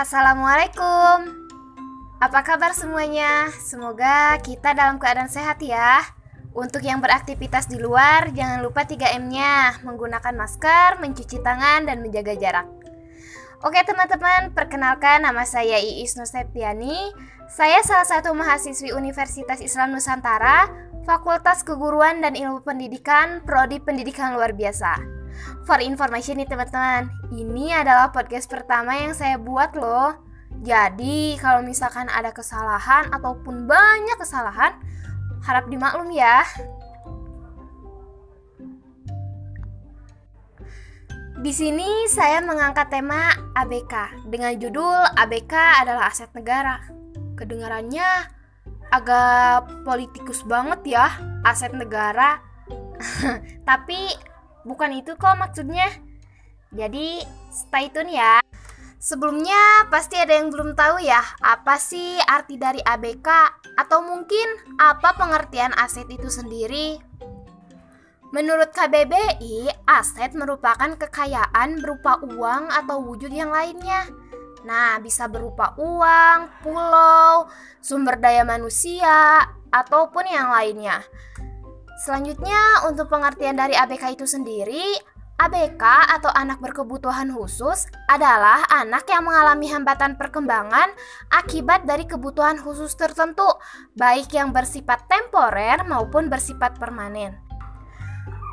Assalamualaikum. Apa kabar semuanya? Semoga kita dalam keadaan sehat ya. Untuk yang beraktivitas di luar, jangan lupa 3M-nya, menggunakan masker, mencuci tangan, dan menjaga jarak. Oke teman-teman, perkenalkan nama saya Iis Nuseptiani. Saya salah satu mahasiswi Universitas Islam Nusantara, Fakultas Keguruan dan Ilmu Pendidikan, Prodi Pendidikan Luar Biasa. For information nih teman-teman, ini adalah podcast pertama yang saya buat loh. Jadi kalau misalkan ada kesalahan ataupun banyak kesalahan, harap dimaklum ya. Di sini saya mengangkat tema ABK dengan judul ABK adalah aset negara. Kedengarannya agak politikus banget ya, aset negara. Tapi Bukan itu kok maksudnya. Jadi, stay tune ya. Sebelumnya pasti ada yang belum tahu ya, apa sih arti dari ABK atau mungkin apa pengertian aset itu sendiri? Menurut KBBI, aset merupakan kekayaan berupa uang atau wujud yang lainnya. Nah, bisa berupa uang, pulau, sumber daya manusia, ataupun yang lainnya. Selanjutnya, untuk pengertian dari ABK itu sendiri, ABK atau anak berkebutuhan khusus adalah anak yang mengalami hambatan perkembangan akibat dari kebutuhan khusus tertentu, baik yang bersifat temporer maupun bersifat permanen.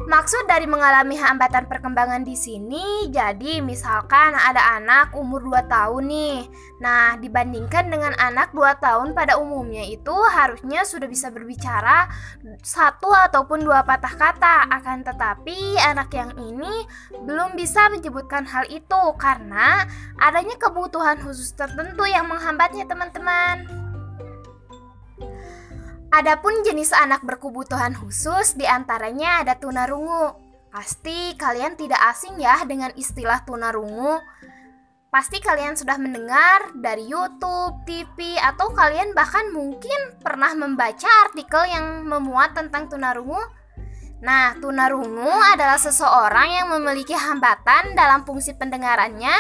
Maksud dari mengalami hambatan perkembangan di sini, jadi misalkan ada anak umur 2 tahun nih. Nah, dibandingkan dengan anak 2 tahun pada umumnya itu harusnya sudah bisa berbicara satu ataupun dua patah kata. Akan tetapi anak yang ini belum bisa menyebutkan hal itu karena adanya kebutuhan khusus tertentu yang menghambatnya teman-teman. Adapun jenis anak berkebutuhan khusus di antaranya ada tunarungu. Pasti kalian tidak asing ya dengan istilah tunarungu. Pasti kalian sudah mendengar dari YouTube, TV, atau kalian bahkan mungkin pernah membaca artikel yang memuat tentang tunarungu. Nah, tunarungu adalah seseorang yang memiliki hambatan dalam fungsi pendengarannya.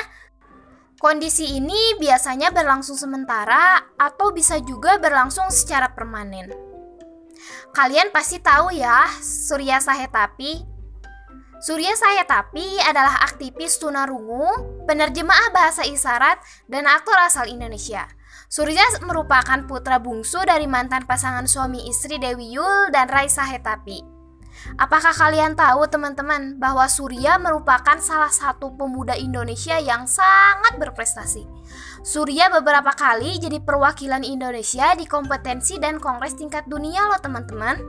Kondisi ini biasanya berlangsung sementara atau bisa juga berlangsung secara permanen. Kalian pasti tahu ya, Surya Sahetapi. Surya Sahetapi adalah aktivis tunarungu, penerjemah bahasa isyarat, dan aktor asal Indonesia. Surya merupakan putra bungsu dari mantan pasangan suami istri Dewi Yul dan Raisa Hetapi. Apakah kalian tahu teman-teman bahwa Surya merupakan salah satu pemuda Indonesia yang sangat berprestasi? Surya beberapa kali jadi perwakilan Indonesia di kompetensi dan kongres tingkat dunia loh teman-teman.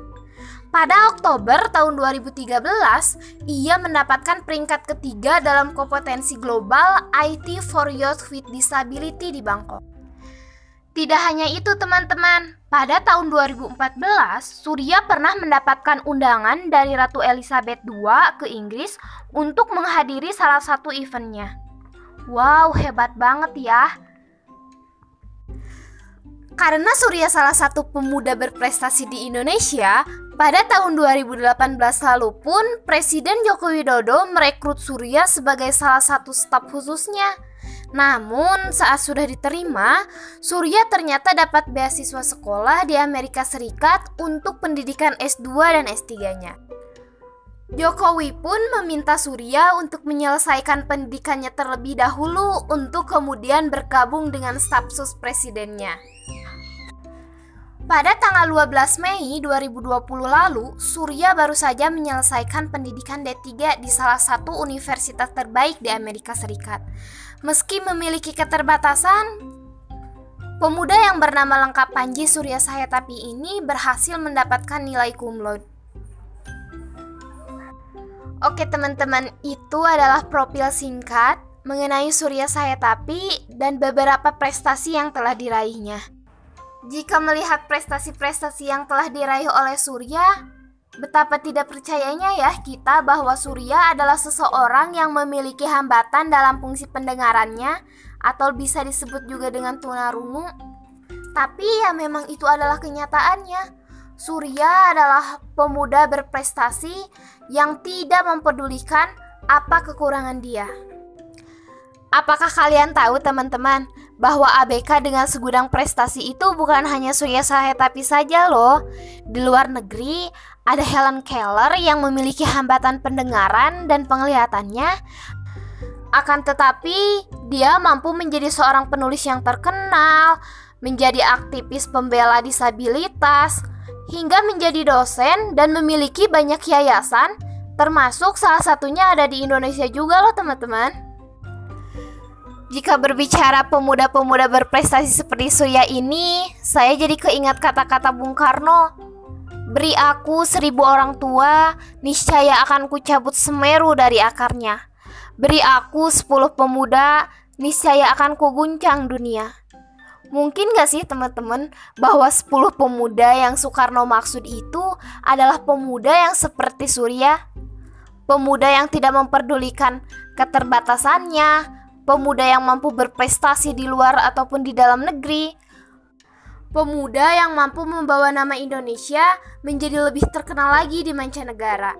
Pada Oktober tahun 2013, ia mendapatkan peringkat ketiga dalam kompetensi global IT for Youth with Disability di Bangkok. Tidak hanya itu teman-teman, pada tahun 2014, Surya pernah mendapatkan undangan dari Ratu Elizabeth II ke Inggris untuk menghadiri salah satu eventnya. Wow, hebat banget ya. Karena Surya salah satu pemuda berprestasi di Indonesia, pada tahun 2018 lalu pun Presiden Joko Widodo merekrut Surya sebagai salah satu staf khususnya. Namun, saat sudah diterima, Surya ternyata dapat beasiswa sekolah di Amerika Serikat untuk pendidikan S2 dan S3-nya. Jokowi pun meminta Surya untuk menyelesaikan pendidikannya terlebih dahulu untuk kemudian bergabung dengan staf sus presidennya. Pada tanggal 12 Mei 2020 lalu, Surya baru saja menyelesaikan pendidikan D3 di salah satu universitas terbaik di Amerika Serikat. Meski memiliki keterbatasan, pemuda yang bernama lengkap Panji Surya Sayatapi ini berhasil mendapatkan nilai cum. Oke teman-teman, itu adalah profil singkat mengenai Surya Sayatapi dan beberapa prestasi yang telah diraihnya. Jika melihat prestasi-prestasi yang telah diraih oleh Surya, betapa tidak percayanya ya kita bahwa Surya adalah seseorang yang memiliki hambatan dalam fungsi pendengarannya atau bisa disebut juga dengan tunarungu. Tapi ya memang itu adalah kenyataannya. Surya adalah pemuda berprestasi yang tidak mempedulikan apa kekurangan dia. Apakah kalian tahu teman-teman bahwa ABK dengan segudang prestasi itu bukan hanya Surya Sahetapi saja loh. Di luar negeri, ada Helen Keller yang memiliki hambatan pendengaran dan penglihatannya. Akan tetapi, dia mampu menjadi seorang penulis yang terkenal, menjadi aktivis pembela disabilitas, hingga menjadi dosen dan memiliki banyak yayasan, termasuk salah satunya ada di Indonesia juga loh teman-teman. Jika berbicara pemuda-pemuda berprestasi seperti Surya ini, saya jadi keingat kata-kata Bung Karno. Beri aku seribu orang tua, niscaya akan kucabut semeru dari akarnya. Beri aku sepuluh pemuda, niscaya akan kuguncang dunia. Mungkin gak sih teman-teman bahwa sepuluh pemuda yang Soekarno maksud itu adalah pemuda yang seperti Surya? Pemuda yang tidak memperdulikan keterbatasannya, pemuda yang mampu berprestasi di luar ataupun di dalam negeri, pemuda yang mampu membawa nama Indonesia menjadi lebih terkenal lagi di mancanegara.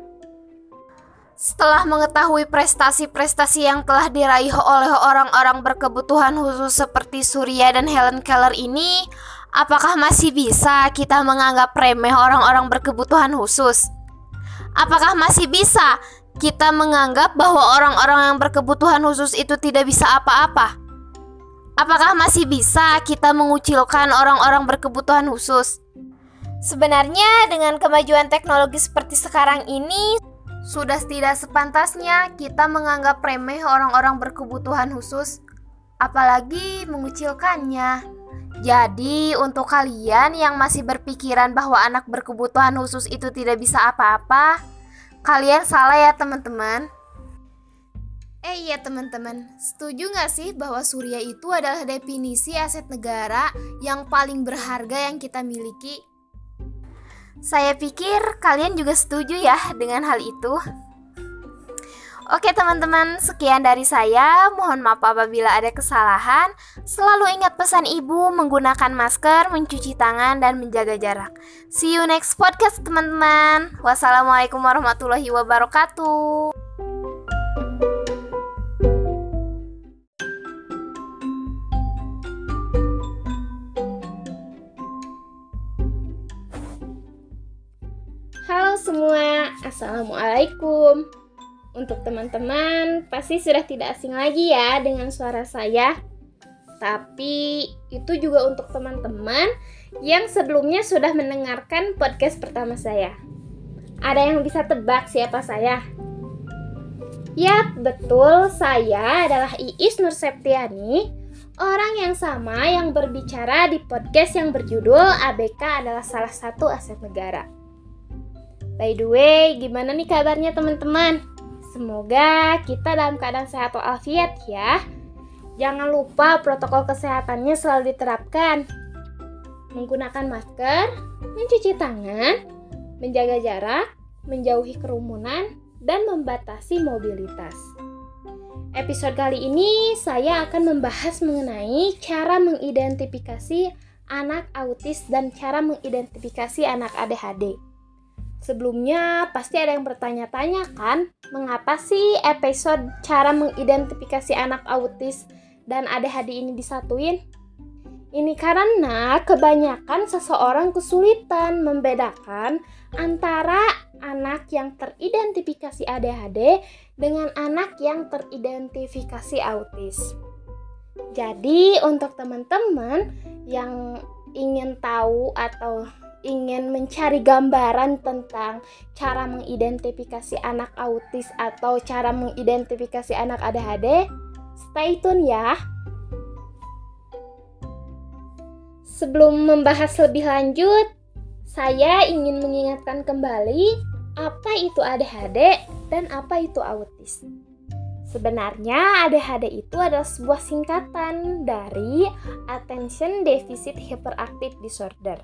Setelah mengetahui prestasi-prestasi yang telah diraih oleh orang-orang berkebutuhan khusus seperti Surya dan Helen Keller ini, apakah masih bisa kita menganggap remeh orang-orang berkebutuhan khusus? Apakah masih bisa kita menganggap bahwa orang-orang yang berkebutuhan khusus itu tidak bisa apa-apa? Apakah masih bisa kita mengucilkan orang-orang berkebutuhan khusus? Sebenarnya dengan kemajuan teknologi seperti sekarang ini sudah tidak sepantasnya kita menganggap remeh orang-orang berkebutuhan khusus, apalagi mengucilkannya. Jadi, untuk kalian yang masih berpikiran bahwa anak berkebutuhan khusus itu tidak bisa apa-apa, Kalian salah ya teman-teman. Eh iya teman-teman, setuju nggak sih bahwa surya itu adalah definisi aset negara yang paling berharga yang kita miliki? Saya pikir kalian juga setuju ya dengan hal itu. Oke teman-teman, sekian dari saya. Mohon maaf apabila ada kesalahan. Selalu ingat pesan ibu menggunakan masker, mencuci tangan, dan menjaga jarak. See you next podcast teman-teman. Wassalamualaikum warahmatullahi wabarakatuh. Halo semua, Assalamualaikum. Untuk teman-teman, pasti sudah tidak asing lagi ya dengan suara saya. Tapi itu juga untuk teman-teman yang sebelumnya sudah mendengarkan podcast pertama saya. Ada yang bisa tebak siapa saya? Yap, betul. Saya adalah Iis Nur Septiani, orang yang sama yang berbicara di podcast yang berjudul ABK adalah salah satu aset negara. By the way, gimana nih kabarnya teman-teman? Semoga kita dalam keadaan sehat walafiat ya. Jangan lupa protokol kesehatannya selalu diterapkan. Menggunakan masker, mencuci tangan, menjaga jarak, menjauhi kerumunan, dan membatasi mobilitas. Episode kali ini saya akan membahas mengenai cara mengidentifikasi anak autis dan cara mengidentifikasi anak ADHD. Sebelumnya pasti ada yang bertanya-tanya kan, mengapa sih episode cara mengidentifikasi anak autis dan ADHD ini disatuin? Ini karena kebanyakan seseorang kesulitan membedakan antara anak yang teridentifikasi ADHD dengan anak yang teridentifikasi autis. Jadi, untuk teman-teman yang ingin tahu atau ingin mencari gambaran tentang cara mengidentifikasi anak autis atau cara mengidentifikasi anak ADHD, stay tune ya. Sebelum membahas lebih lanjut, saya ingin mengingatkan kembali apa itu ADHD dan apa itu autis. Sebenarnya ADHD itu adalah sebuah singkatan dari Attention Deficit Hyperactive Disorder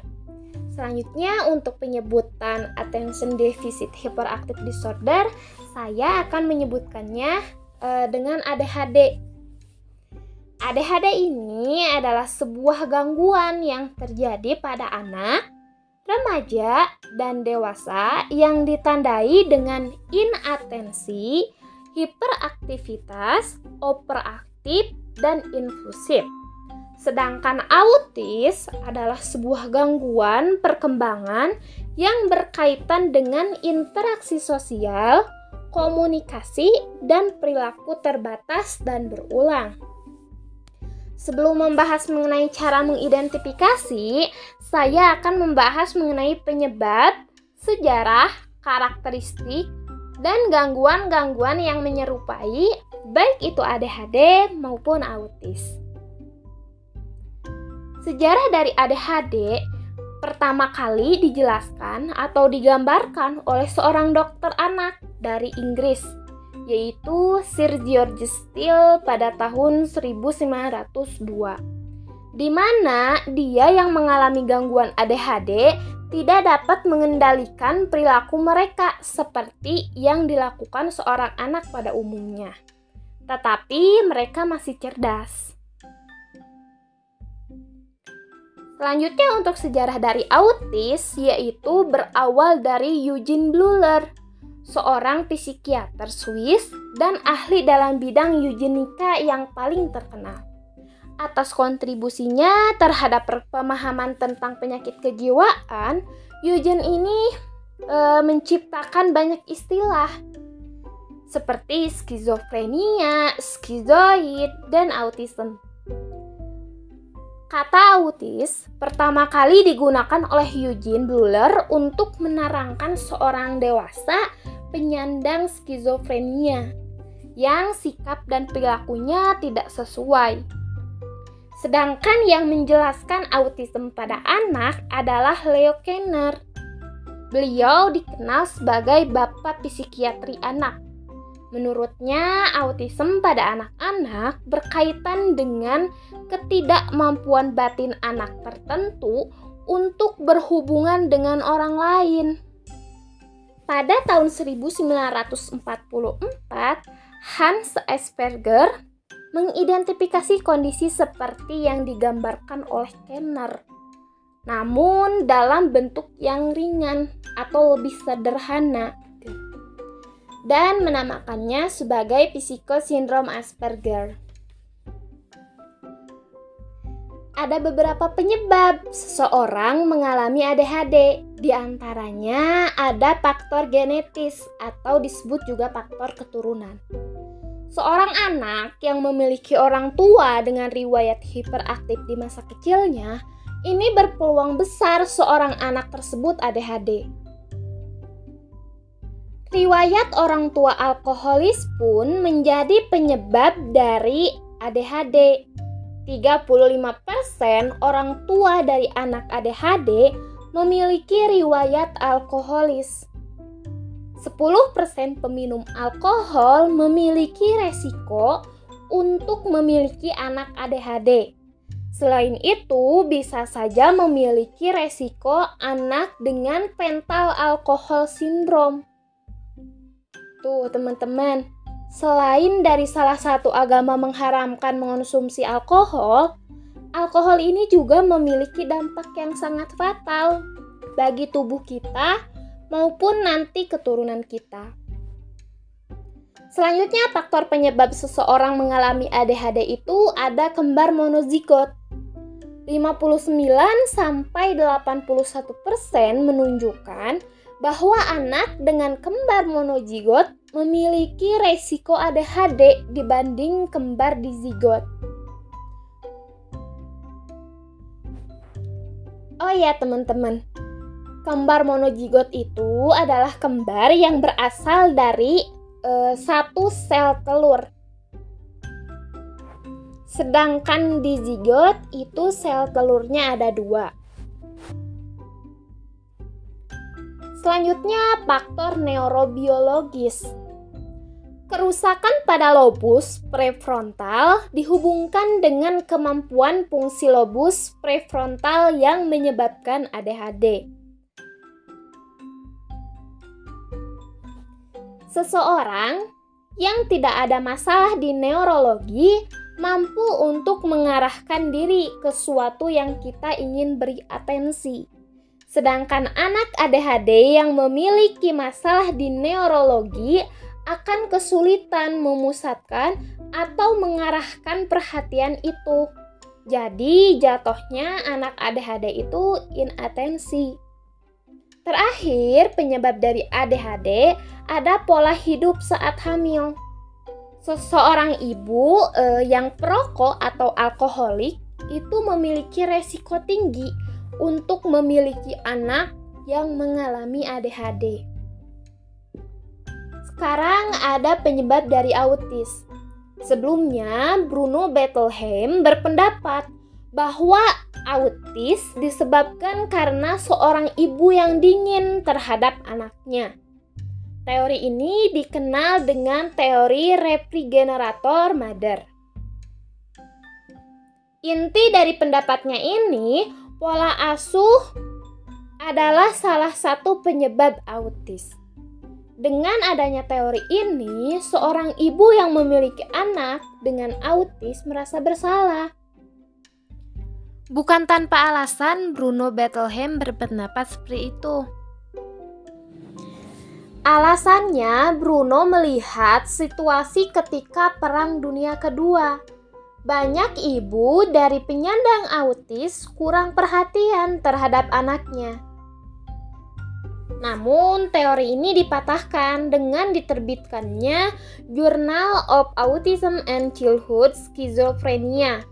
Selanjutnya untuk penyebutan attention deficit hyperactive disorder, saya akan menyebutkannya uh, dengan ADHD. ADHD ini adalah sebuah gangguan yang terjadi pada anak, remaja, dan dewasa yang ditandai dengan inatensi, hiperaktivitas, overaktif, dan infusif. Sedangkan autis adalah sebuah gangguan perkembangan yang berkaitan dengan interaksi sosial, komunikasi, dan perilaku terbatas dan berulang. Sebelum membahas mengenai cara mengidentifikasi, saya akan membahas mengenai penyebab, sejarah, karakteristik, dan gangguan-gangguan yang menyerupai, baik itu ADHD maupun autis. Sejarah dari ADHD pertama kali dijelaskan atau digambarkan oleh seorang dokter anak dari Inggris, yaitu Sir George Steele pada tahun 1902 di mana dia yang mengalami gangguan ADHD tidak dapat mengendalikan perilaku mereka seperti yang dilakukan seorang anak pada umumnya. Tetapi mereka masih cerdas. Selanjutnya untuk sejarah dari autis yaitu berawal dari Eugene Bleuler, seorang psikiater Swiss dan ahli dalam bidang eugenika yang paling terkenal. Atas kontribusinya terhadap pemahaman tentang penyakit kejiwaan, Eugene ini e, menciptakan banyak istilah seperti skizofrenia, skizoid, dan autism. Kata autis pertama kali digunakan oleh Eugene Bleuler untuk menerangkan seorang dewasa penyandang skizofrenia yang sikap dan perilakunya tidak sesuai. Sedangkan yang menjelaskan autisme pada anak adalah Leo Kenner. Beliau dikenal sebagai bapak psikiatri anak. Menurutnya, autisme pada anak-anak berkaitan dengan ketidakmampuan batin anak tertentu untuk berhubungan dengan orang lain. Pada tahun 1944, Hans Asperger mengidentifikasi kondisi seperti yang digambarkan oleh Kenner, namun dalam bentuk yang ringan atau lebih sederhana dan menamakannya sebagai psikosindrom Asperger. Ada beberapa penyebab seseorang mengalami ADHD. Di antaranya ada faktor genetis atau disebut juga faktor keturunan. Seorang anak yang memiliki orang tua dengan riwayat hiperaktif di masa kecilnya, ini berpeluang besar seorang anak tersebut ADHD. Riwayat orang tua alkoholis pun menjadi penyebab dari ADHD. 35% orang tua dari anak ADHD memiliki riwayat alkoholis. 10% peminum alkohol memiliki resiko untuk memiliki anak ADHD. Selain itu, bisa saja memiliki resiko anak dengan pental alkohol sindrom. Tuh, teman-teman, selain dari salah satu agama mengharamkan mengonsumsi alkohol, alkohol ini juga memiliki dampak yang sangat fatal bagi tubuh kita maupun nanti keturunan kita. Selanjutnya, faktor penyebab seseorang mengalami ADHD itu ada kembar monozigot. 59 sampai 81% menunjukkan bahwa anak dengan kembar monozigot memiliki resiko ADHD dibanding kembar dizigot. Oh ya teman-teman, kembar monozigot itu adalah kembar yang berasal dari uh, satu sel telur. Sedangkan dizigot itu sel telurnya ada dua. Selanjutnya, faktor neurobiologis. Kerusakan pada lobus prefrontal dihubungkan dengan kemampuan fungsi lobus prefrontal yang menyebabkan ADHD. Seseorang yang tidak ada masalah di neurologi mampu untuk mengarahkan diri ke suatu yang kita ingin beri atensi. Sedangkan anak ADHD yang memiliki masalah di neurologi akan kesulitan memusatkan atau mengarahkan perhatian itu. Jadi jatuhnya anak ADHD itu inatensi. Terakhir, penyebab dari ADHD ada pola hidup saat hamil. Seseorang ibu eh, yang perokok atau alkoholik itu memiliki resiko tinggi untuk memiliki anak yang mengalami ADHD. Sekarang ada penyebab dari autis. Sebelumnya, Bruno Bettelheim berpendapat bahwa autis disebabkan karena seorang ibu yang dingin terhadap anaknya. Teori ini dikenal dengan teori reprigenerator mother. Inti dari pendapatnya ini, pola asuh adalah salah satu penyebab autis. Dengan adanya teori ini, seorang ibu yang memiliki anak dengan autis merasa bersalah Bukan tanpa alasan Bruno Bettelheim berpendapat seperti itu. Alasannya, Bruno melihat situasi ketika Perang Dunia Kedua. Banyak ibu dari penyandang autis kurang perhatian terhadap anaknya. Namun, teori ini dipatahkan dengan diterbitkannya Journal of Autism and Childhood Schizophrenia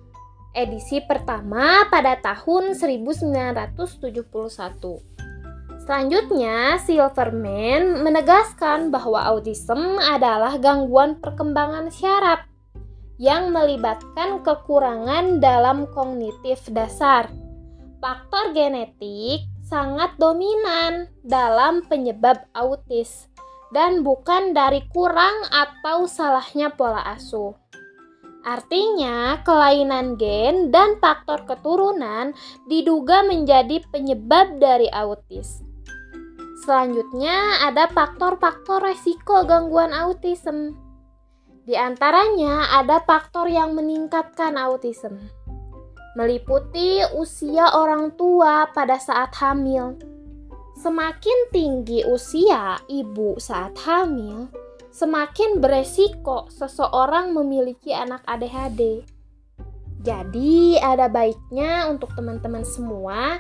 edisi pertama pada tahun 1971. Selanjutnya, Silverman menegaskan bahwa autism adalah gangguan perkembangan syaraf yang melibatkan kekurangan dalam kognitif dasar. Faktor genetik sangat dominan dalam penyebab autis dan bukan dari kurang atau salahnya pola asuh. Artinya, kelainan gen dan faktor keturunan diduga menjadi penyebab dari autis. Selanjutnya, ada faktor-faktor resiko gangguan autism. Di antaranya, ada faktor yang meningkatkan autism, meliputi usia orang tua pada saat hamil. Semakin tinggi usia ibu saat hamil, semakin beresiko seseorang memiliki anak ADHD. Jadi, ada baiknya untuk teman-teman semua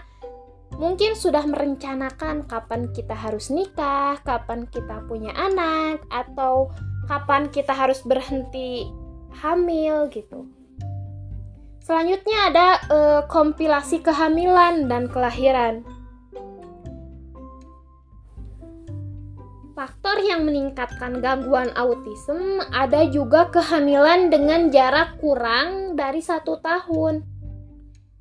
mungkin sudah merencanakan kapan kita harus nikah, kapan kita punya anak, atau kapan kita harus berhenti hamil gitu. Selanjutnya ada uh, kompilasi kehamilan dan kelahiran. Faktor yang meningkatkan gangguan autism ada juga kehamilan dengan jarak kurang dari satu tahun.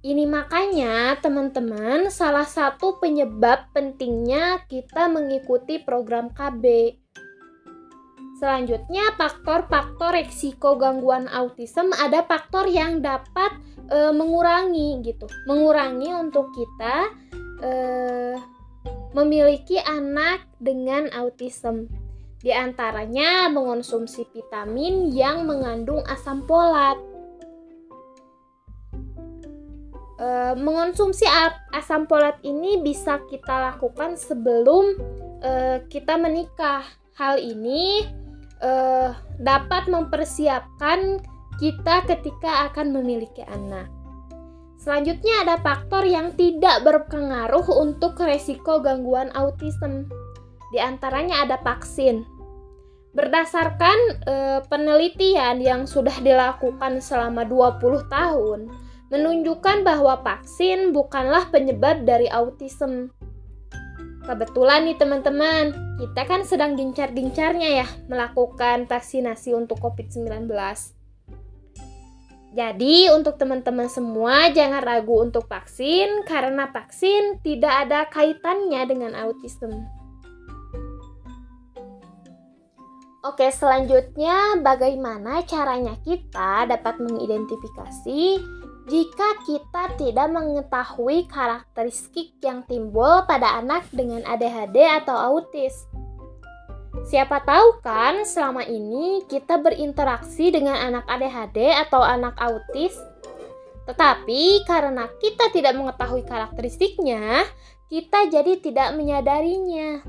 Ini makanya teman-teman salah satu penyebab pentingnya kita mengikuti program KB. Selanjutnya faktor-faktor resiko gangguan autism ada faktor yang dapat e, mengurangi gitu, mengurangi untuk kita e, memiliki anak dengan autism. Di antaranya mengonsumsi vitamin yang mengandung asam folat. E, mengonsumsi asam folat ini bisa kita lakukan sebelum e, kita menikah. Hal ini e, dapat mempersiapkan kita ketika akan memiliki anak. Selanjutnya ada faktor yang tidak berpengaruh untuk resiko gangguan autism. Di antaranya ada vaksin. Berdasarkan e, penelitian yang sudah dilakukan selama 20 tahun, menunjukkan bahwa vaksin bukanlah penyebab dari autism. Kebetulan nih teman-teman, kita kan sedang gencar-gencarnya ya melakukan vaksinasi untuk COVID-19. Jadi, untuk teman-teman semua, jangan ragu untuk vaksin karena vaksin tidak ada kaitannya dengan autism. Oke, selanjutnya bagaimana caranya kita dapat mengidentifikasi jika kita tidak mengetahui karakteristik yang timbul pada anak dengan ADHD atau autis? Siapa tahu kan selama ini kita berinteraksi dengan anak ADHD atau anak autis. Tetapi karena kita tidak mengetahui karakteristiknya, kita jadi tidak menyadarinya.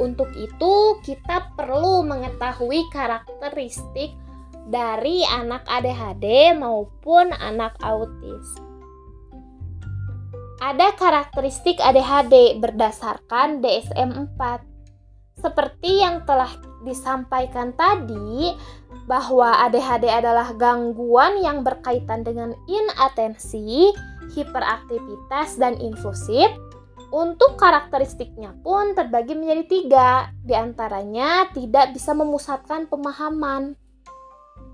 Untuk itu, kita perlu mengetahui karakteristik dari anak ADHD maupun anak autis. Ada karakteristik ADHD berdasarkan DSM-4. Seperti yang telah disampaikan tadi, bahwa ADHD adalah gangguan yang berkaitan dengan inatensi, hiperaktivitas, dan infusif. Untuk karakteristiknya pun terbagi menjadi tiga, di antaranya tidak bisa memusatkan pemahaman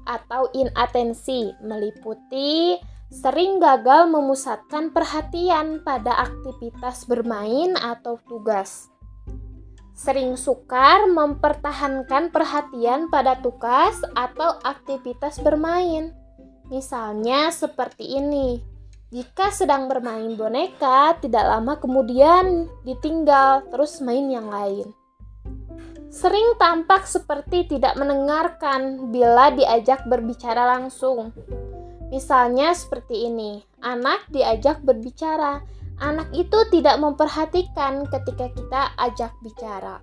atau inatensi, meliputi sering gagal memusatkan perhatian pada aktivitas bermain atau tugas sering sukar mempertahankan perhatian pada tugas atau aktivitas bermain. Misalnya seperti ini. Jika sedang bermain boneka, tidak lama kemudian ditinggal terus main yang lain. Sering tampak seperti tidak mendengarkan bila diajak berbicara langsung. Misalnya seperti ini, anak diajak berbicara, anak itu tidak memperhatikan ketika kita ajak bicara.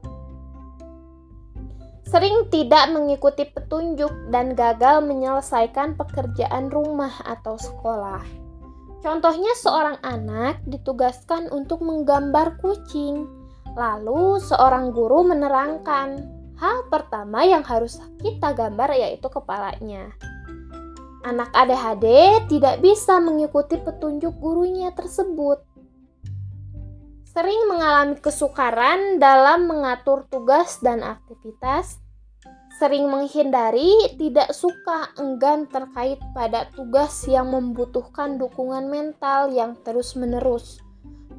Sering tidak mengikuti petunjuk dan gagal menyelesaikan pekerjaan rumah atau sekolah. Contohnya seorang anak ditugaskan untuk menggambar kucing. Lalu seorang guru menerangkan hal pertama yang harus kita gambar yaitu kepalanya. Anak ADHD tidak bisa mengikuti petunjuk gurunya tersebut sering mengalami kesukaran dalam mengatur tugas dan aktivitas, sering menghindari, tidak suka, enggan terkait pada tugas yang membutuhkan dukungan mental yang terus-menerus.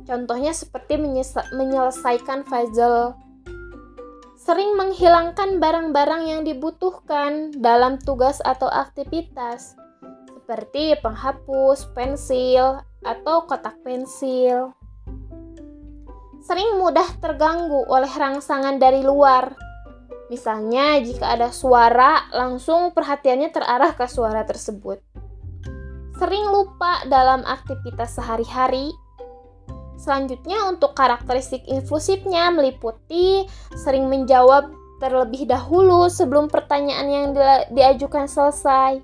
Contohnya seperti menyelesaikan puzzle. Sering menghilangkan barang-barang yang dibutuhkan dalam tugas atau aktivitas, seperti penghapus, pensil, atau kotak pensil sering mudah terganggu oleh rangsangan dari luar. Misalnya, jika ada suara, langsung perhatiannya terarah ke suara tersebut. Sering lupa dalam aktivitas sehari-hari. Selanjutnya, untuk karakteristik influsifnya meliputi sering menjawab terlebih dahulu sebelum pertanyaan yang diajukan selesai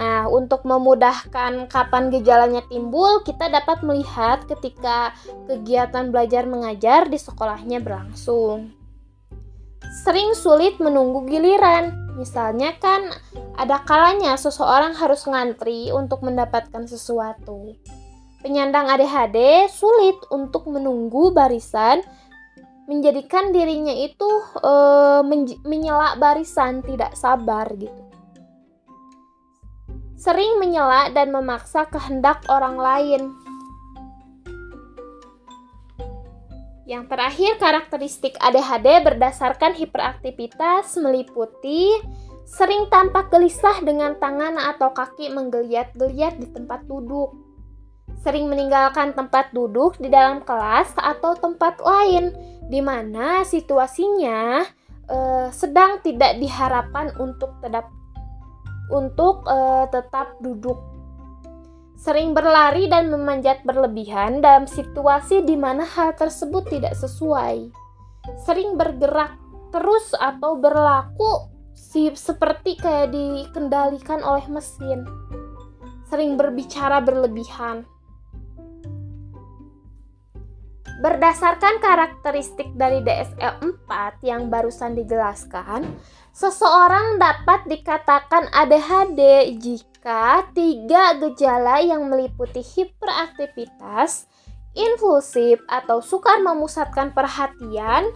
Nah, untuk memudahkan kapan gejalanya timbul, kita dapat melihat ketika kegiatan belajar mengajar di sekolahnya berlangsung. Sering sulit menunggu giliran, misalnya kan ada kalanya seseorang harus ngantri untuk mendapatkan sesuatu. Penyandang ADHD sulit untuk menunggu barisan, menjadikan dirinya itu e, menyela barisan, tidak sabar gitu sering menyela dan memaksa kehendak orang lain. Yang terakhir, karakteristik ADHD berdasarkan hiperaktivitas meliputi sering tampak gelisah dengan tangan atau kaki menggeliat-geliat di tempat duduk. Sering meninggalkan tempat duduk di dalam kelas atau tempat lain di mana situasinya eh, sedang tidak diharapkan untuk tetap untuk uh, tetap duduk. Sering berlari dan memanjat berlebihan dalam situasi di mana hal tersebut tidak sesuai. Sering bergerak terus atau berlaku si seperti kayak dikendalikan oleh mesin. Sering berbicara berlebihan. Berdasarkan karakteristik dari DSL 4 yang barusan dijelaskan, seseorang dapat dikatakan ADHD jika tiga gejala yang meliputi hiperaktivitas, impulsif atau sukar memusatkan perhatian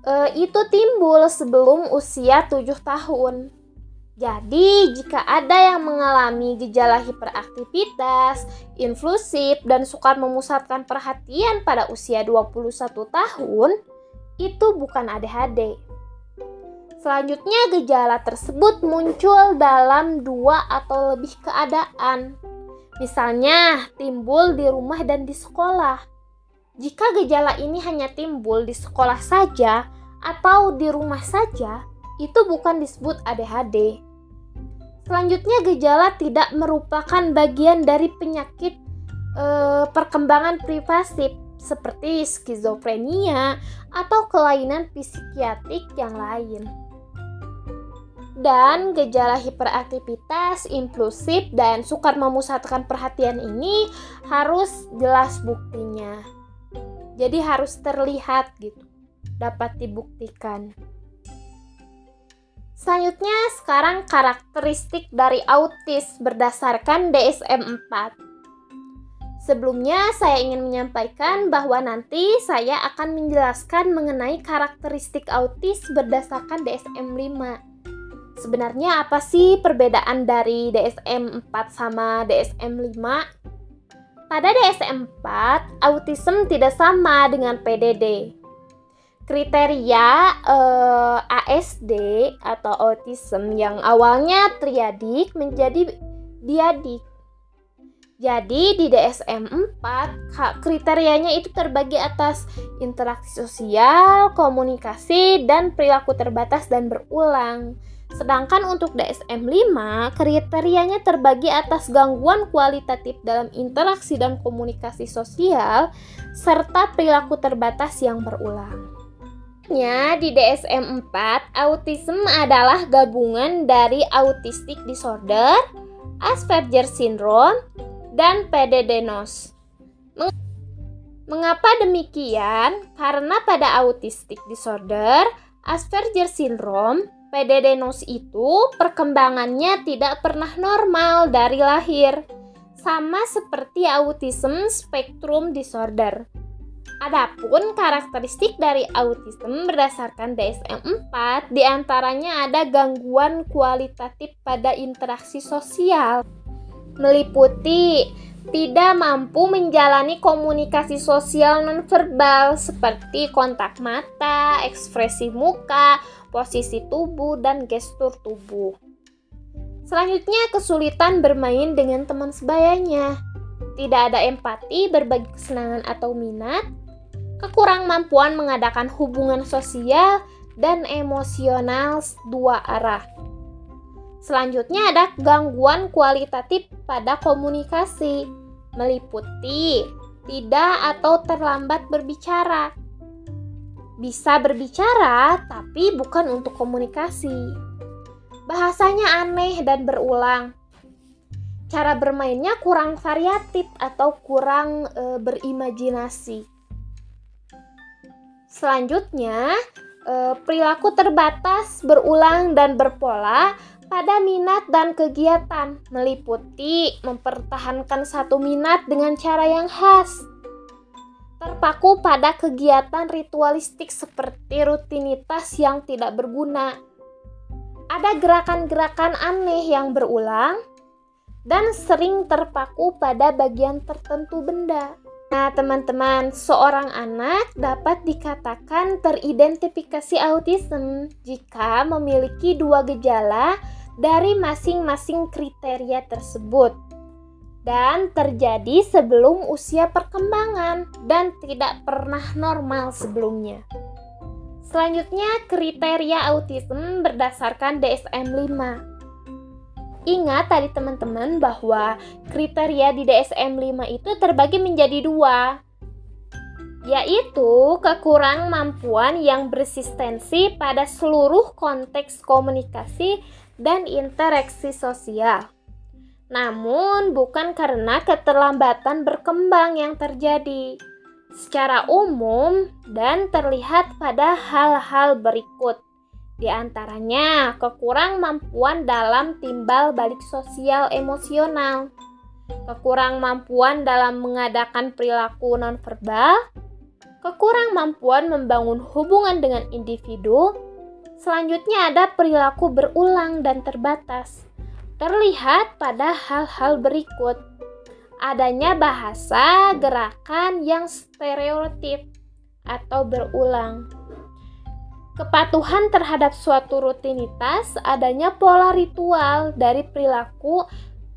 e, itu timbul sebelum usia 7 tahun. Jadi, jika ada yang mengalami gejala hiperaktivitas, influsif, dan sukar memusatkan perhatian pada usia 21 tahun, itu bukan ADHD. Selanjutnya, gejala tersebut muncul dalam dua atau lebih keadaan. Misalnya, timbul di rumah dan di sekolah. Jika gejala ini hanya timbul di sekolah saja atau di rumah saja, itu bukan disebut ADHD. Selanjutnya gejala tidak merupakan bagian dari penyakit e, perkembangan privasi seperti skizofrenia atau kelainan psikiatrik yang lain. Dan gejala hiperaktivitas, impulsif, dan sukar memusatkan perhatian ini harus jelas buktinya. Jadi harus terlihat gitu, dapat dibuktikan. Selanjutnya sekarang karakteristik dari autis berdasarkan DSM-4. Sebelumnya saya ingin menyampaikan bahwa nanti saya akan menjelaskan mengenai karakteristik autis berdasarkan DSM-5. Sebenarnya apa sih perbedaan dari DSM-4 sama DSM-5? Pada DSM-4, autism tidak sama dengan PDD kriteria uh, eh, ASD atau autism yang awalnya triadik menjadi diadik. Jadi di DSM 4 kriterianya itu terbagi atas interaksi sosial, komunikasi, dan perilaku terbatas dan berulang. Sedangkan untuk DSM 5 kriterianya terbagi atas gangguan kualitatif dalam interaksi dan komunikasi sosial serta perilaku terbatas yang berulang. Selanjutnya di DSM-4, autism adalah gabungan dari autistic disorder, Asperger syndrome, dan PDD-NOS. Mengapa demikian? Karena pada autistic disorder, Asperger syndrome, PDD-NOS itu perkembangannya tidak pernah normal dari lahir, sama seperti autism spectrum disorder. Adapun karakteristik dari autisme berdasarkan DSM-4 di antaranya ada gangguan kualitatif pada interaksi sosial, meliputi tidak mampu menjalani komunikasi sosial nonverbal seperti kontak mata, ekspresi muka, posisi tubuh, dan gestur tubuh. Selanjutnya, kesulitan bermain dengan teman sebayanya. Tidak ada empati, berbagi kesenangan atau minat, kekurang mampuan mengadakan hubungan sosial dan emosional dua arah. Selanjutnya ada gangguan kualitatif pada komunikasi, meliputi tidak atau terlambat berbicara. Bisa berbicara, tapi bukan untuk komunikasi. Bahasanya aneh dan berulang. Cara bermainnya kurang variatif atau kurang e, berimajinasi. Selanjutnya, eh, perilaku terbatas, berulang, dan berpola pada minat dan kegiatan, meliputi mempertahankan satu minat dengan cara yang khas. Terpaku pada kegiatan ritualistik seperti rutinitas yang tidak berguna. Ada gerakan-gerakan aneh yang berulang dan sering terpaku pada bagian tertentu benda. Nah, teman-teman, seorang anak dapat dikatakan teridentifikasi autism jika memiliki dua gejala dari masing-masing kriteria tersebut dan terjadi sebelum usia perkembangan dan tidak pernah normal sebelumnya. Selanjutnya, kriteria autism berdasarkan DSM-5. Ingat tadi teman-teman bahwa kriteria di DSM-5 itu terbagi menjadi dua, yaitu kekurang mampuan yang bersistensi pada seluruh konteks komunikasi dan interaksi sosial. Namun, bukan karena keterlambatan berkembang yang terjadi secara umum dan terlihat pada hal-hal berikut. Di antaranya, kekurang mampuan dalam timbal balik sosial emosional, kekurang mampuan dalam mengadakan perilaku nonverbal, kekurang mampuan membangun hubungan dengan individu. Selanjutnya ada perilaku berulang dan terbatas. Terlihat pada hal-hal berikut. Adanya bahasa gerakan yang stereotip atau berulang Kepatuhan terhadap suatu rutinitas, adanya pola ritual dari perilaku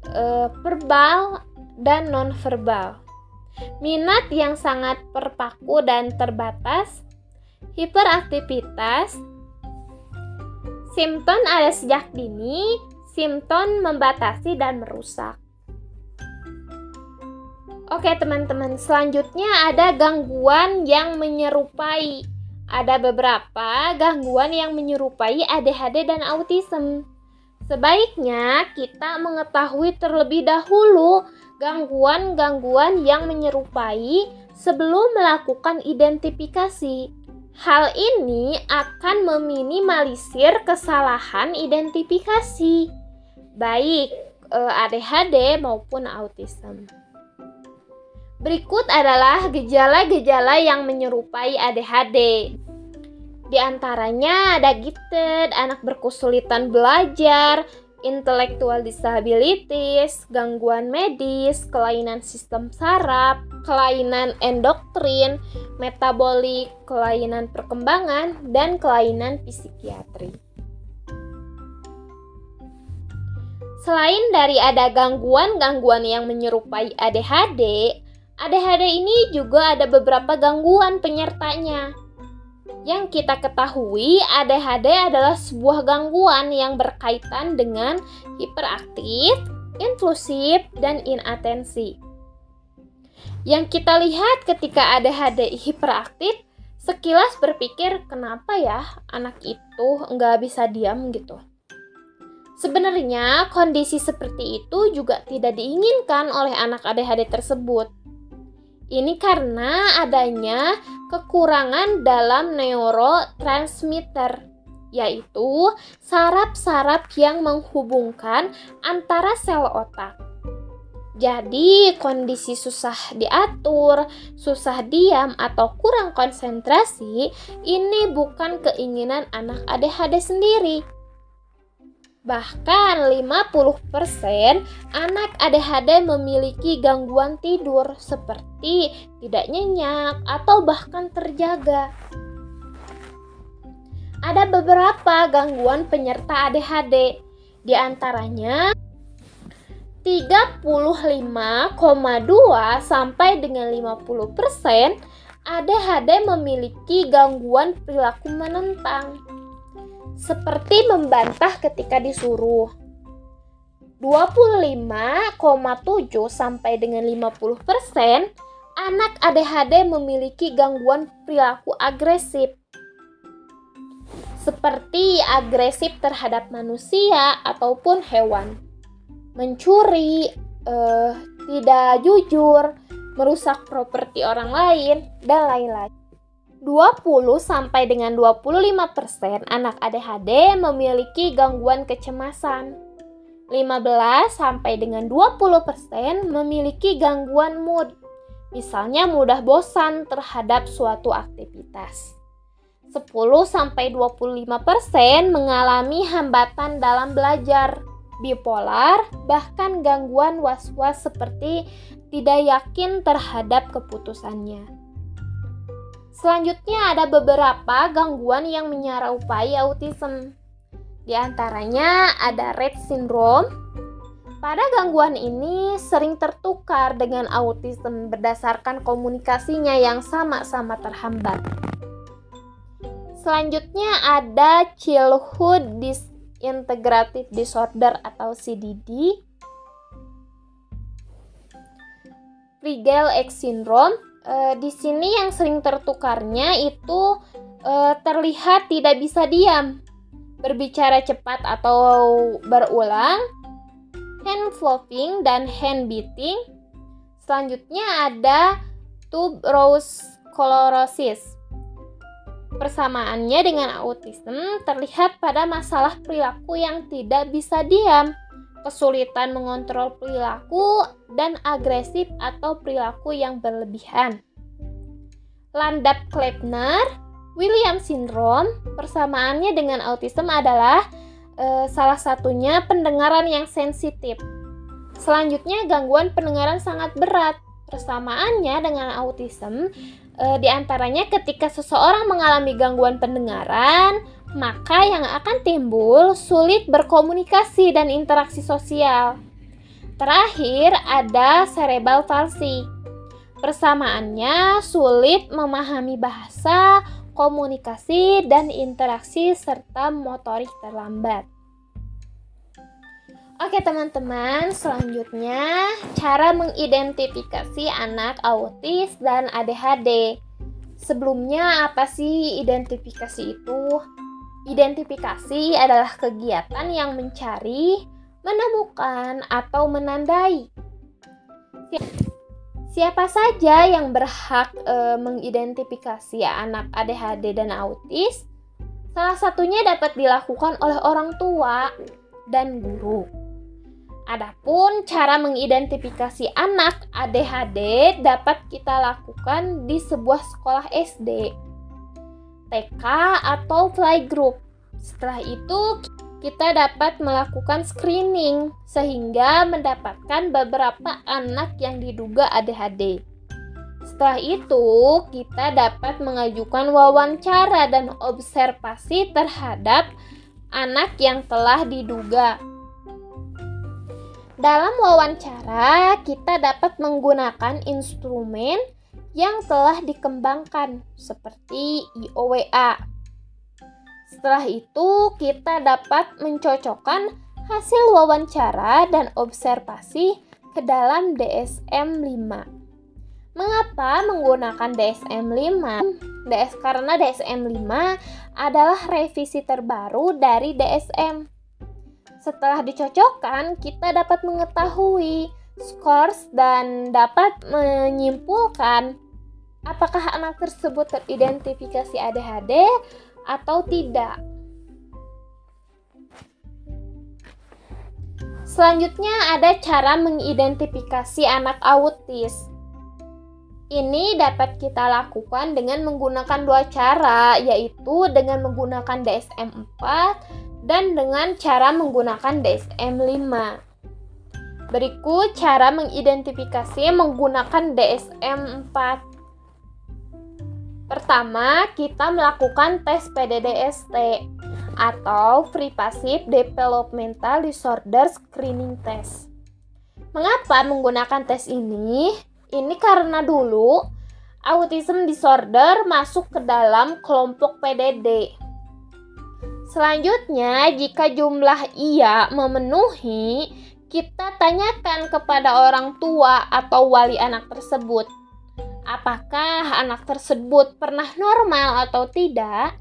e, verbal dan nonverbal. Minat yang sangat perpaku dan terbatas, hiperaktivitas, simptom ada sejak dini, simptom membatasi dan merusak. Oke teman-teman, selanjutnya ada gangguan yang menyerupai ada beberapa gangguan yang menyerupai ADHD dan autism. Sebaiknya kita mengetahui terlebih dahulu gangguan-gangguan yang menyerupai sebelum melakukan identifikasi. Hal ini akan meminimalisir kesalahan identifikasi, baik eh, ADHD maupun autism. Berikut adalah gejala-gejala yang menyerupai ADHD. Di antaranya ada gifted, anak berkesulitan belajar, intellectual disabilities, gangguan medis, kelainan sistem saraf, kelainan endokrin, metabolik, kelainan perkembangan, dan kelainan psikiatri. Selain dari ada gangguan-gangguan yang menyerupai ADHD, ADHD ini juga ada beberapa gangguan penyertanya. Yang kita ketahui, ADHD adalah sebuah gangguan yang berkaitan dengan hiperaktif, inklusif, dan inatensi. Yang kita lihat ketika ADHD hiperaktif, sekilas berpikir kenapa ya anak itu nggak bisa diam gitu. Sebenarnya kondisi seperti itu juga tidak diinginkan oleh anak ADHD tersebut ini karena adanya kekurangan dalam neurotransmitter, yaitu saraf-saraf yang menghubungkan antara sel otak. Jadi, kondisi susah diatur, susah diam, atau kurang konsentrasi ini bukan keinginan anak ADHD sendiri, Bahkan 50% anak ADHD memiliki gangguan tidur seperti tidak nyenyak atau bahkan terjaga. Ada beberapa gangguan penyerta ADHD, di antaranya 35,2 sampai dengan 50% ADHD memiliki gangguan perilaku menentang seperti membantah ketika disuruh. 25,7 sampai dengan 50% anak ADHD memiliki gangguan perilaku agresif. Seperti agresif terhadap manusia ataupun hewan. Mencuri, eh, tidak jujur, merusak properti orang lain, dan lain-lain. 20 sampai dengan 25% anak ADHD memiliki gangguan kecemasan. 15 sampai dengan 20% memiliki gangguan mood. Misalnya mudah bosan terhadap suatu aktivitas. 10 sampai 25% mengalami hambatan dalam belajar, bipolar, bahkan gangguan was-was seperti tidak yakin terhadap keputusannya. Selanjutnya ada beberapa gangguan yang menyerupai autism. Di antaranya ada Rett syndrome. Pada gangguan ini sering tertukar dengan autism berdasarkan komunikasinya yang sama-sama terhambat. Selanjutnya ada Childhood Disintegrative Disorder atau CDD. Rigel X syndrome uh, di sini yang sering tertukarnya itu uh, terlihat tidak bisa diam, berbicara cepat atau berulang, hand fluffing dan hand beating. Selanjutnya ada tuberculosis. Persamaannya dengan autism terlihat pada masalah perilaku yang tidak bisa diam kesulitan mengontrol perilaku, dan agresif atau perilaku yang berlebihan. Landap Klebner, William syndrome, persamaannya dengan autism adalah e, salah satunya pendengaran yang sensitif. Selanjutnya gangguan pendengaran sangat berat. Persamaannya dengan autism e, di antaranya ketika seseorang mengalami gangguan pendengaran, maka yang akan timbul sulit berkomunikasi dan interaksi sosial. Terakhir ada cerebral palsy. Persamaannya sulit memahami bahasa, komunikasi, dan interaksi serta motorik terlambat. Oke teman-teman, selanjutnya cara mengidentifikasi anak autis dan ADHD. Sebelumnya, apa sih identifikasi itu? Identifikasi adalah kegiatan yang mencari, menemukan, atau menandai. Siapa saja yang berhak e, mengidentifikasi anak ADHD dan autis? Salah satunya dapat dilakukan oleh orang tua dan guru. Adapun cara mengidentifikasi anak ADHD dapat kita lakukan di sebuah sekolah SD, TK atau playgroup. Setelah itu kita dapat melakukan screening sehingga mendapatkan beberapa anak yang diduga ADHD. Setelah itu, kita dapat mengajukan wawancara dan observasi terhadap anak yang telah diduga dalam wawancara, kita dapat menggunakan instrumen yang telah dikembangkan seperti IOWA. Setelah itu, kita dapat mencocokkan hasil wawancara dan observasi ke dalam DSM-5. Mengapa menggunakan DSM-5? DS karena DSM-5 adalah revisi terbaru dari DSM setelah dicocokkan, kita dapat mengetahui scores dan dapat menyimpulkan apakah anak tersebut teridentifikasi ADHD atau tidak. Selanjutnya ada cara mengidentifikasi anak autis. Ini dapat kita lakukan dengan menggunakan dua cara, yaitu dengan menggunakan DSM-4 dan dengan cara menggunakan DSM-5. Berikut cara mengidentifikasi menggunakan DSM-4. Pertama, kita melakukan tes PDDST atau Free Passive Developmental Disorder Screening Test. Mengapa menggunakan tes ini? Ini karena dulu autism disorder masuk ke dalam kelompok PDD Selanjutnya, jika jumlah iya memenuhi, kita tanyakan kepada orang tua atau wali anak tersebut, apakah anak tersebut pernah normal atau tidak.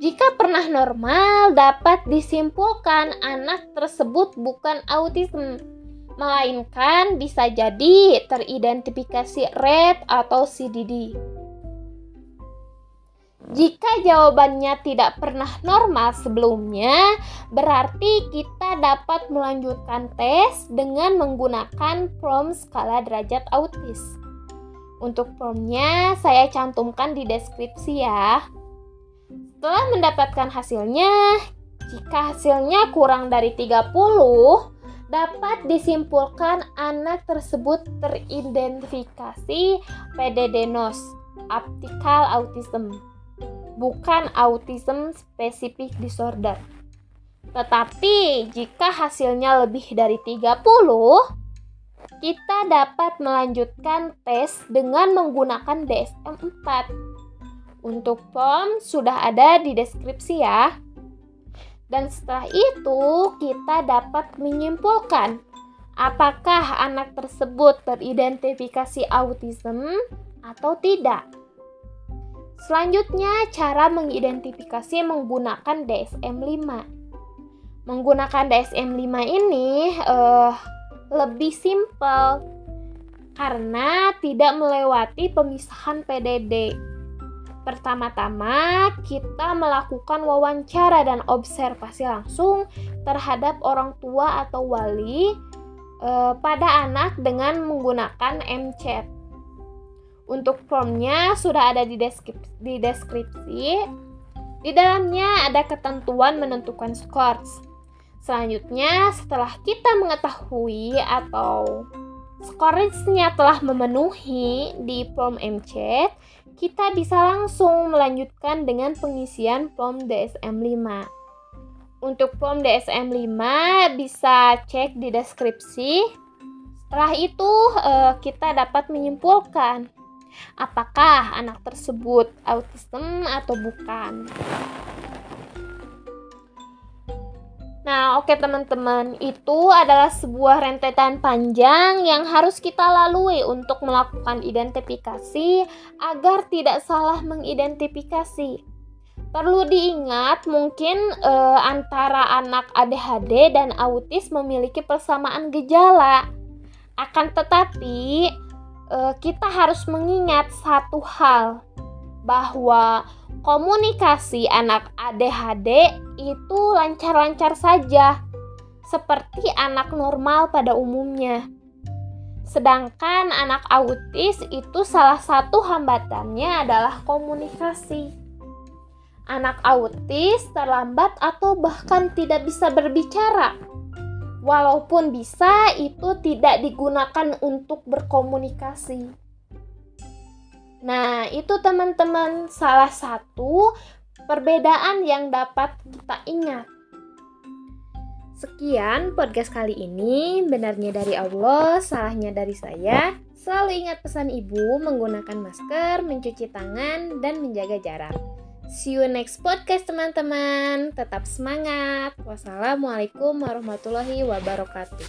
Jika pernah normal, dapat disimpulkan anak tersebut bukan autisme, melainkan bisa jadi teridentifikasi Red atau CDD. Jika jawabannya tidak pernah normal sebelumnya, berarti kita dapat melanjutkan tes dengan menggunakan prom skala derajat autis. Untuk promnya saya cantumkan di deskripsi ya. Setelah mendapatkan hasilnya, jika hasilnya kurang dari 30, dapat disimpulkan anak tersebut teridentifikasi PDD-NOS, Optical Autism bukan autism specific disorder. Tetapi jika hasilnya lebih dari 30, kita dapat melanjutkan tes dengan menggunakan DSM-4. Untuk form sudah ada di deskripsi ya. Dan setelah itu kita dapat menyimpulkan apakah anak tersebut teridentifikasi autism atau tidak. Selanjutnya, cara mengidentifikasi menggunakan DSM-5. Menggunakan DSM-5 ini uh, lebih simpel karena tidak melewati pemisahan PDD. Pertama-tama, kita melakukan wawancara dan observasi langsung terhadap orang tua atau wali uh, pada anak dengan menggunakan MChat. Untuk formnya sudah ada di deskripsi, di deskripsi. Di dalamnya ada ketentuan menentukan scores. Selanjutnya, setelah kita mengetahui atau scoresnya telah memenuhi di form MChat, kita bisa langsung melanjutkan dengan pengisian form DSM-5. Untuk form DSM-5 bisa cek di deskripsi. Setelah itu, eh, kita dapat menyimpulkan apakah anak tersebut autism atau bukan. Nah, oke teman-teman, itu adalah sebuah rentetan panjang yang harus kita lalui untuk melakukan identifikasi agar tidak salah mengidentifikasi. Perlu diingat, mungkin eh, antara anak ADHD dan autis memiliki persamaan gejala. Akan tetapi, eh, kita harus mengingat satu hal, bahwa komunikasi anak ADHD itu lancar-lancar saja, seperti anak normal pada umumnya. Sedangkan anak autis itu salah satu hambatannya adalah komunikasi. Anak autis terlambat atau bahkan tidak bisa berbicara. Walaupun bisa, itu tidak digunakan untuk berkomunikasi. Nah, itu teman-teman salah satu perbedaan yang dapat kita ingat. Sekian podcast kali ini, benarnya dari Allah, salahnya dari saya. Selalu ingat pesan ibu menggunakan masker, mencuci tangan, dan menjaga jarak. See you next podcast teman-teman. Tetap semangat. Wassalamualaikum warahmatullahi wabarakatuh.